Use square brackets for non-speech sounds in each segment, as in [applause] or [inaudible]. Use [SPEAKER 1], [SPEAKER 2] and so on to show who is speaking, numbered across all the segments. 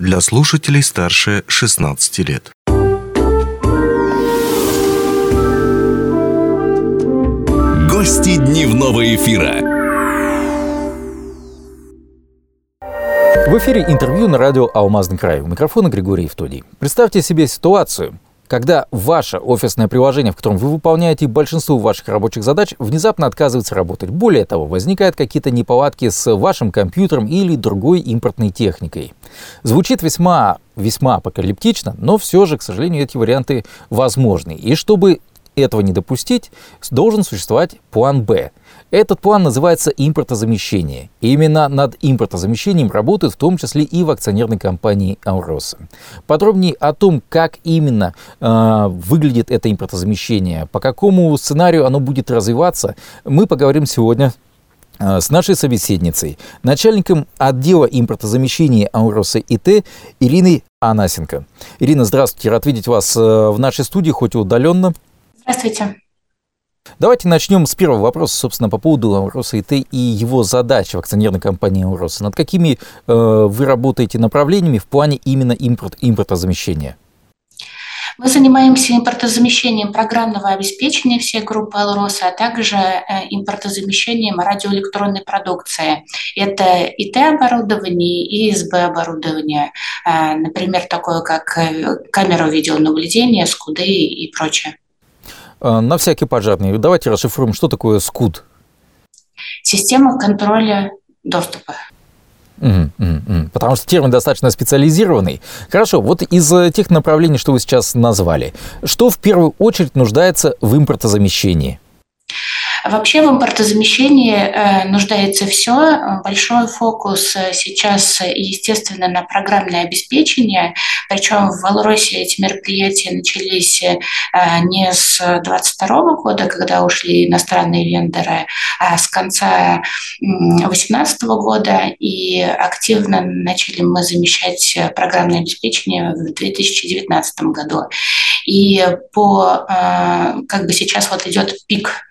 [SPEAKER 1] для слушателей старше 16 лет.
[SPEAKER 2] Гости дневного эфира.
[SPEAKER 3] В эфире интервью на радио «Алмазный край». У микрофона Григорий Евтодий. Представьте себе ситуацию, когда ваше офисное приложение, в котором вы выполняете большинство ваших рабочих задач, внезапно отказывается работать. Более того, возникают какие-то неполадки с вашим компьютером или другой импортной техникой. Звучит весьма, весьма апокалиптично, но все же, к сожалению, эти варианты возможны. И чтобы этого не допустить, должен существовать план «Б». Этот план называется импортозамещение. И именно над импортозамещением работают в том числе и в акционерной компании «Ауроса». Подробнее о том, как именно э, выглядит это импортозамещение, по какому сценарию оно будет развиваться, мы поговорим сегодня э, с нашей собеседницей, начальником отдела импортозамещения Ауроса ИТ Ириной Анасенко. Ирина, здравствуйте, рад видеть вас э, в нашей студии, хоть и удаленно.
[SPEAKER 4] Здравствуйте.
[SPEAKER 3] Давайте начнем с первого вопроса, собственно, по поводу Ауроса ИТ и его задач в акционерной компании Ауроса. Над какими э, вы работаете направлениями в плане именно импорт, импортозамещения?
[SPEAKER 4] Мы занимаемся импортозамещением программного обеспечения всей группы «Алроса», а также э, импортозамещением радиоэлектронной продукции. Это ИТ-оборудование и ИСБ-оборудование, э, например, такое как э, камера видеонаблюдения, скуды и прочее.
[SPEAKER 3] А, на всякий пожарный. Давайте расшифруем, что такое СКУД.
[SPEAKER 4] Система контроля доступа.
[SPEAKER 3] Потому что термин достаточно специализированный. Хорошо, вот из э, тех направлений, что вы сейчас назвали, что в первую очередь нуждается в импортозамещении?
[SPEAKER 4] Вообще в импортозамещении э, нуждается все. Большой фокус э, сейчас, естественно, на программное обеспечение. Причем в Беларуси эти мероприятия начались э, не с 2022 года, когда ушли иностранные вендоры, а с конца 2018 года. И активно начали мы замещать программное обеспечение в 2019 году. И по, как бы сейчас вот идет пик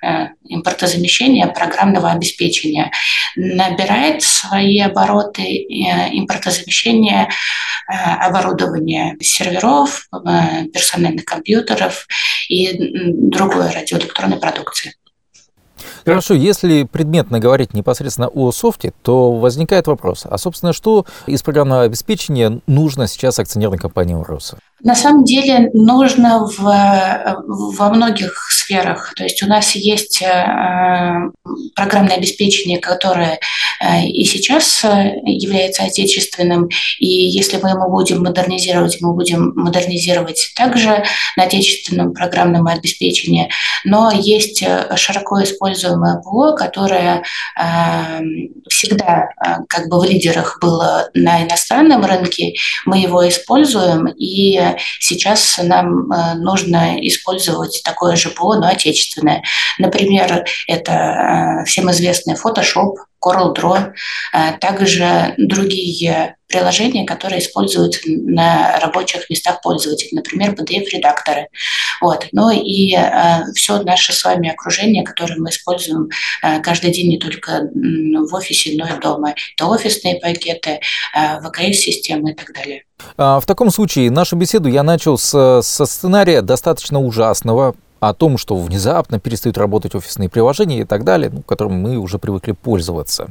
[SPEAKER 4] импортозамещения программного обеспечения. Набирает свои обороты э, импортозамещения э, оборудования серверов, э, персональных компьютеров и другой радиоэлектронной продукции.
[SPEAKER 3] Хорошо, если предметно говорить непосредственно о софте, то возникает вопрос, а, собственно, что из программного обеспечения нужно сейчас акционерной компании «Уроса»?
[SPEAKER 4] На самом деле нужно в, во многих сферах. То есть у нас есть э, программное обеспечение, которое э, и сейчас э, является отечественным, и если мы его будем модернизировать, мы будем модернизировать также на отечественном программном обеспечении. Но есть широко используемое ПО, которое всегда как бы в лидерах было на иностранном рынке. Мы его используем, и сейчас нам э, нужно использовать такое же ПО, но отечественное. Например, это э, всем известный Photoshop, CorelDRAW, э, также другие приложения, которые используются на рабочих местах пользователей, например, PDF-редакторы. Вот. Ну и э, все наше с вами окружение, которое мы используем э, каждый день не только в офисе, но и дома. Это офисные пакеты, э, ВКС-системы и так далее.
[SPEAKER 3] А, в таком случае нашу беседу я начал с, со сценария достаточно ужасного, о том, что внезапно перестают работать офисные приложения и так далее, ну, которым мы уже привыкли пользоваться.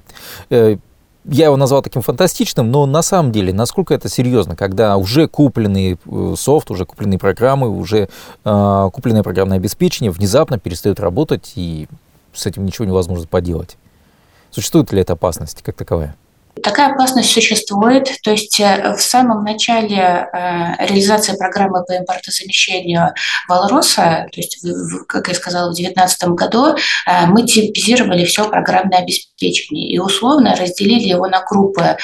[SPEAKER 3] Э, я его назвал таким фантастичным, но на самом деле, насколько это серьезно, когда уже купленный э, софт, уже купленные программы, уже э, купленное программное обеспечение внезапно перестают работать, и с этим ничего невозможно поделать. Существует ли эта опасность как таковая?
[SPEAKER 4] Такая опасность существует. То есть э, в самом начале э, реализации программы по импортозамещению Валроса, то есть, как я сказала, в 2019 году э, мы типизировали все программное обеспечение и условно разделили его на группы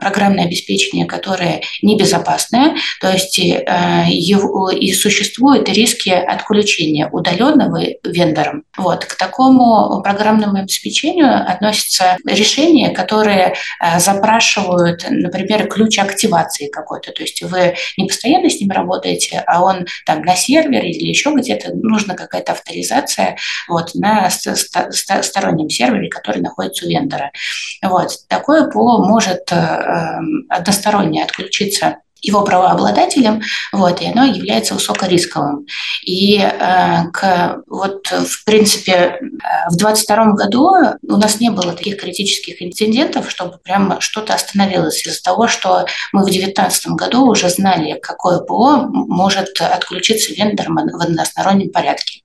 [SPEAKER 4] программное обеспечение, которое небезопасное, то есть и существуют риски отключения удаленного вендором. Вот. К такому программному обеспечению относятся решения, которые которые э, запрашивают, например, ключ активации какой-то. То есть вы не постоянно с ним работаете, а он там на сервере или еще где-то нужна какая-то авторизация вот, на стороннем сервере, который находится у вендора. Вот. Такое ПО может э, эм, односторонне отключиться его правообладателем, вот, и оно является высокорисковым. И э, к, вот, в принципе, э, в 2022 году у нас не было таких критических инцидентов, чтобы прямо что-то остановилось из-за того, что мы в 2019 году уже знали, какое ПО может отключиться вендором в одностороннем порядке.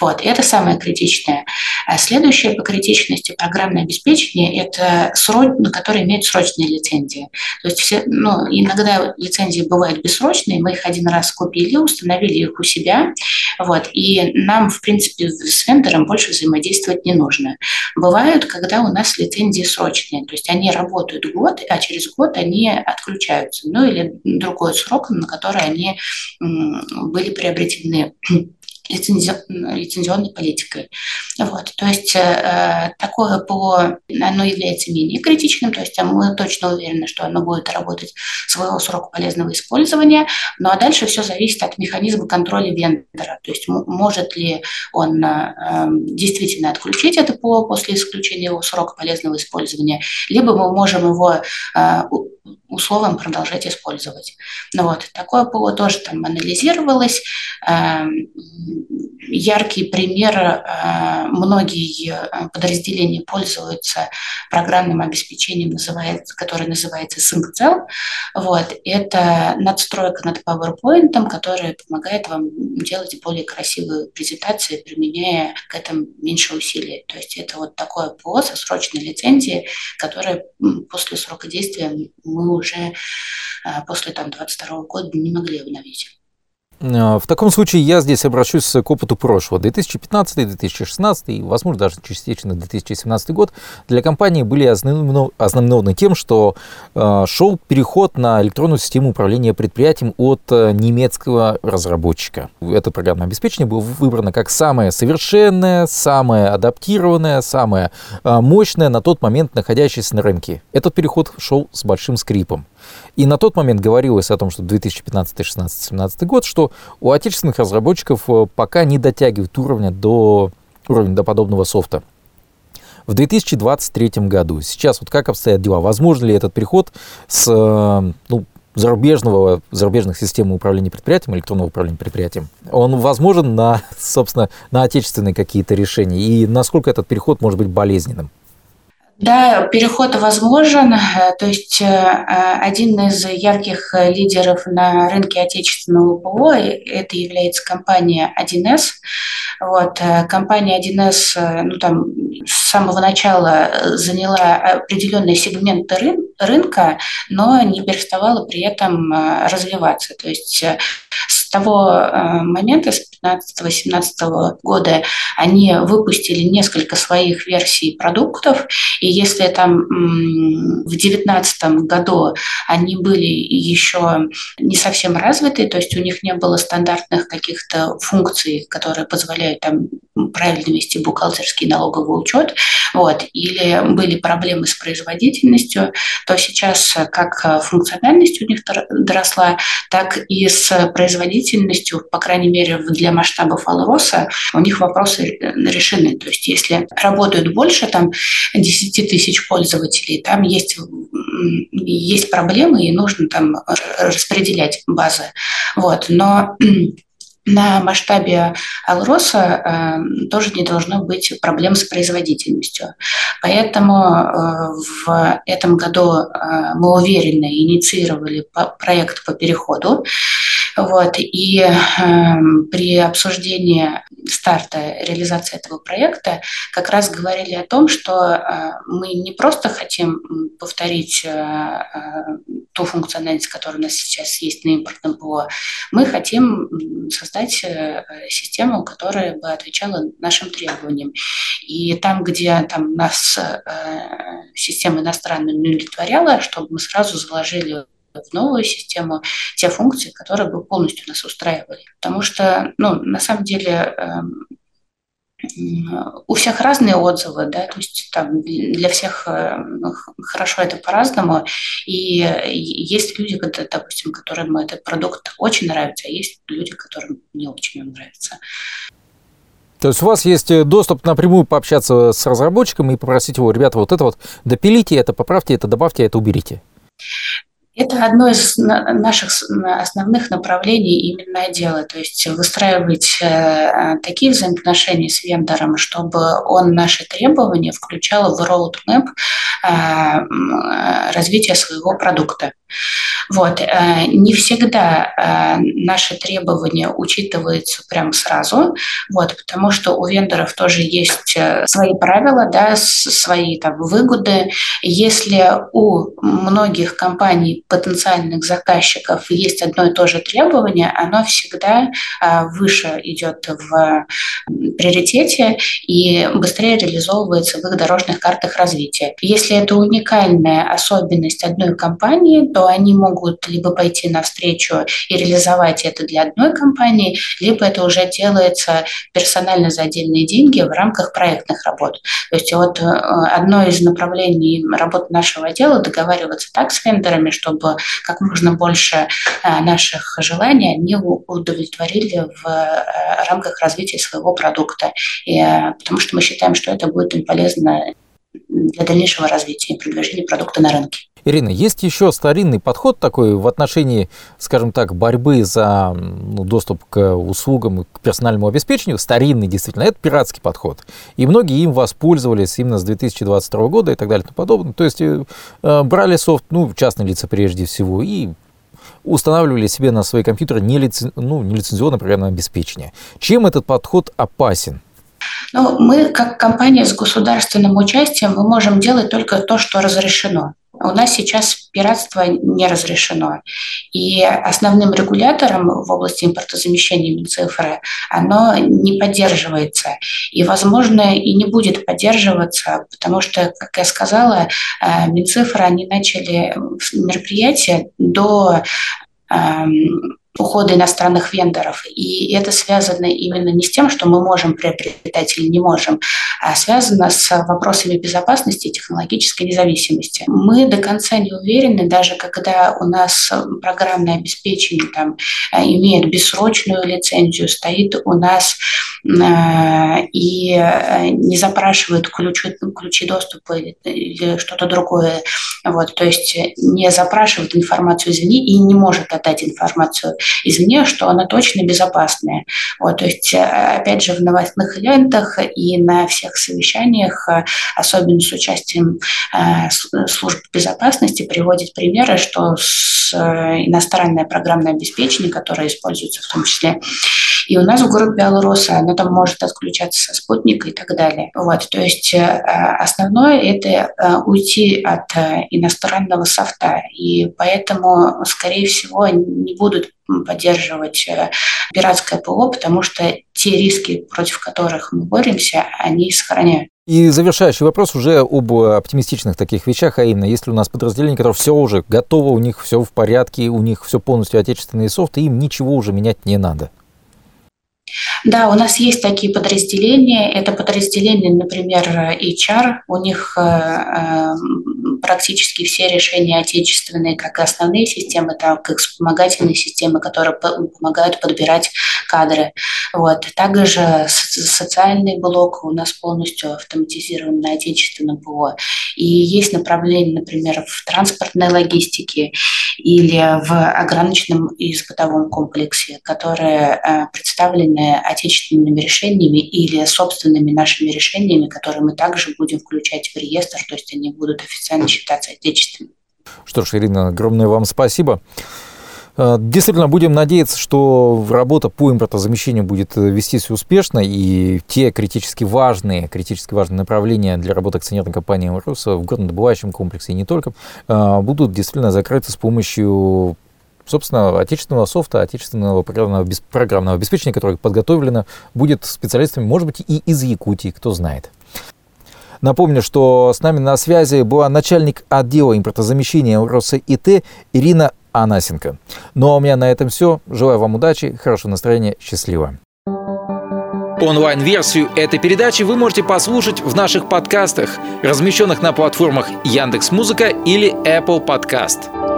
[SPEAKER 4] Вот, это самое критичное. А следующее по критичности программное обеспечение – это срок, который имеет срочные лицензии. То есть все, ну, иногда лицензии бывают бессрочные, мы их один раз купили, установили их у себя, вот, и нам, в принципе, с вендором больше взаимодействовать не нужно. Бывают, когда у нас лицензии срочные, то есть они работают год, а через год они отключаются, ну или другой срок, на который они были приобретены лицензионной политикой. Вот. То есть э, такое ПО, оно является менее критичным, то есть мы точно уверены, что оно будет работать своего срока полезного использования, ну а дальше все зависит от механизма контроля вендора, то есть может ли он э, действительно отключить это ПО после исключения его срока полезного использования, либо мы можем его э, условиям продолжать использовать. Ну вот, такое ПО тоже там анализировалось. Эм, яркий пример, э, многие э, подразделения пользуются программным обеспечением, которое называется SyncCell. Вот, это надстройка над PowerPoint, которая помогает вам делать более красивые презентации, применяя к этому меньше усилий. То есть это вот такое ПО со срочной лицензией, которое после срока действия мы уже э, после там, 22 года не могли обновить.
[SPEAKER 3] А, в таком случае я здесь обращусь к опыту прошлого. 2015-2016 и, возможно, даже частично 2017 год для компании были ознаменованы тем, что а, шел переход на электронную систему управления предприятием от а, немецкого разработчика. Это программное обеспечение было выбрано как самое совершенное, самое адаптированное, самое мощное на тот момент находящееся на рынке. Этот переход шел с большим скрипом. И на тот момент говорилось о том, что 2015, 2016, 2017 год, что у отечественных разработчиков э, пока не дотягивают уровня до, уровня до подобного софта. В 2023 году, сейчас вот как обстоят дела? Возможно ли этот переход с э, ну, зарубежного, зарубежных систем управления предприятием, электронного управления предприятием, он возможен на, [laughs] собственно, на отечественные какие-то решения? И насколько этот переход может быть болезненным?
[SPEAKER 4] Да, переход возможен. Э, то есть э, один из ярких лидеров на рынке отечественного ПО это является компания 1С. Вот, э, компания 1С ну, там, с самого начала заняла определенные сегменты рын рынка, но не переставала при этом развиваться. То есть с того момента, с 2015-2018 года, они выпустили несколько своих версий продуктов, и если там в 2019 году они были еще не совсем развиты, то есть у них не было стандартных каких-то функций, которые позволяют там правильно вести бухгалтерский налоговый учет, вот, или были проблемы с производительностью, то сейчас как функциональность у них доросла, так и с производительностью, по крайней мере, для масштабов Алроса, у них вопросы решены. То есть если работают больше там 10 тысяч пользователей, там есть, есть проблемы, и нужно там распределять базы. Вот. Но [clears throat] на масштабе Алроса э, тоже не должно быть проблем с производительностью. Поэтому э, в этом году э, мы уверенно инициировали по, проект по переходу. Вот, и э, при обсуждении старта реализации этого проекта как раз говорили о том, что э, мы не просто хотим повторить э, э ту функциональность, которая у нас сейчас есть на импортном ПО, мы хотим создать систему, которая бы отвечала нашим требованиям. И там, где там нас система иностранная не удовлетворяла, чтобы мы сразу заложили в новую систему те функции, которые бы полностью нас устраивали. Потому что, ну, на самом деле, эм, у всех разные отзывы, да, то есть там для всех э, хорошо это по-разному, и есть люди, допустим, которым этот продукт очень нравится, а есть люди, которым не очень он нравится.
[SPEAKER 3] То есть у вас есть э, доступ напрямую пообщаться с разработчиком и попросить его, ребята, вот это вот допилите, это поправьте, это добавьте, это уберите.
[SPEAKER 4] Это одно из наших основных направлений именно отдела, то есть выстраивать э, такие взаимоотношения с вендором, чтобы он наши требования включал в roadmap э, развития своего продукта. Вот. Э, не всегда э, наши требования учитываются прямо сразу, вот, потому что у вендоров тоже есть э, свои правила, да, свои там, выгоды. Если у многих компаний, потенциальных заказчиков есть одно и то же требование, оно всегда выше идет в приоритете и быстрее реализовывается в их дорожных картах развития. Если это уникальная особенность одной компании, то они могут либо пойти навстречу и реализовать это для одной компании, либо это уже делается персонально за отдельные деньги в рамках проектных работ. То есть вот э, одно из направлений работы нашего отдела договариваться так с вендорами, чтобы как можно больше э, наших желаний они удовлетворили в э, рамках развития своего продукта. И, потому что мы считаем, что это будет им полезно для дальнейшего развития и продвижения продукта на рынке.
[SPEAKER 3] Ирина, есть еще старинный подход такой в отношении, скажем так, борьбы за ну, доступ к услугам, к персональному обеспечению. Старинный, действительно, это пиратский подход. И многие им воспользовались именно с 2022 года и так далее и тому подобное. То есть э, э, брали софт, ну, частные лица прежде всего, и устанавливали себе на свои компьютеры нелицен... ну, нелицензионное программное обеспечение. Чем этот подход опасен?
[SPEAKER 4] Ну, мы, как компания с государственным участием, мы можем делать только то, что разрешено. У нас сейчас пиратство не разрешено. И основным регулятором в области импортозамещения Минцифры оно не поддерживается. И, возможно, и не будет поддерживаться, потому что, как я сказала, э, Минцифра, они начали мероприятие до эм, ухода иностранных вендоров. И это связано именно не с тем, что мы можем приобретать или не можем, связано с вопросами безопасности и технологической независимости. Мы до конца не уверены, даже когда у нас программное обеспечение там, э, имеет бессрочную лицензию, стоит у нас э, и не запрашивает ключи, ключи доступа или, или что-то другое. Вот, то есть не запрашивает информацию извне и не может отдать информацию извне, что она точно безопасная. Вот, то есть, опять же, в новостных лентах и на всех совещаниях, э, особенно с участием э, служб безопасности, приводят примеры, что иностранное программное обеспечение, которое используется в том числе и у нас в группе Алроса оно там может отключаться со спутника и так далее. Вот, то есть основное это уйти от иностранного софта. И поэтому, скорее всего, не будут поддерживать э, пиратское ПО, потому что те риски, против которых мы боремся, они сохраняют.
[SPEAKER 3] И завершающий вопрос уже об оптимистичных таких вещах, а именно, если у нас подразделение, которое все уже готово, у них все в порядке, у них все полностью отечественные софты, им ничего уже менять не надо.
[SPEAKER 4] Да, у нас есть такие подразделения. Это подразделения, например, HR. У них э, э, практически все решения отечественные, как основные системы, так и вспомогательные системы, которые помогают подбирать кадры. Вот. Также социальный блок у нас полностью автоматизирован на отечественном ПО. И есть направления, например, в транспортной логистике или в ограниченном и бытовом комплексе, которые э, представлены отечественными решениями или собственными нашими решениями, которые мы также будем включать в реестр, то есть они будут официально считаться отечественными.
[SPEAKER 3] Что ж, Ирина, огромное вам спасибо. Э, действительно, будем надеяться, что работа по импортозамещению будет э, вестись успешно, и те критически важные, критически важные направления для работы акционерной компании «Руса» в горнодобывающем комплексе и не только, э, будут действительно закрыты с помощью собственно, отечественного софта, отечественного программного, программного обеспечения, которое подготовлено будет специалистами, может быть, и из Якутии, кто знает. Напомню, что с нами на связи была начальник отдела импортозамещения РосИТ Ирина Анасенко. Ну а у меня на этом все. Желаю вам удачи, хорошего настроения, счастливо. Онлайн-версию этой передачи вы можете послушать в наших подкастах, размещенных на платформах Яндекс.Музыка или Apple Podcast.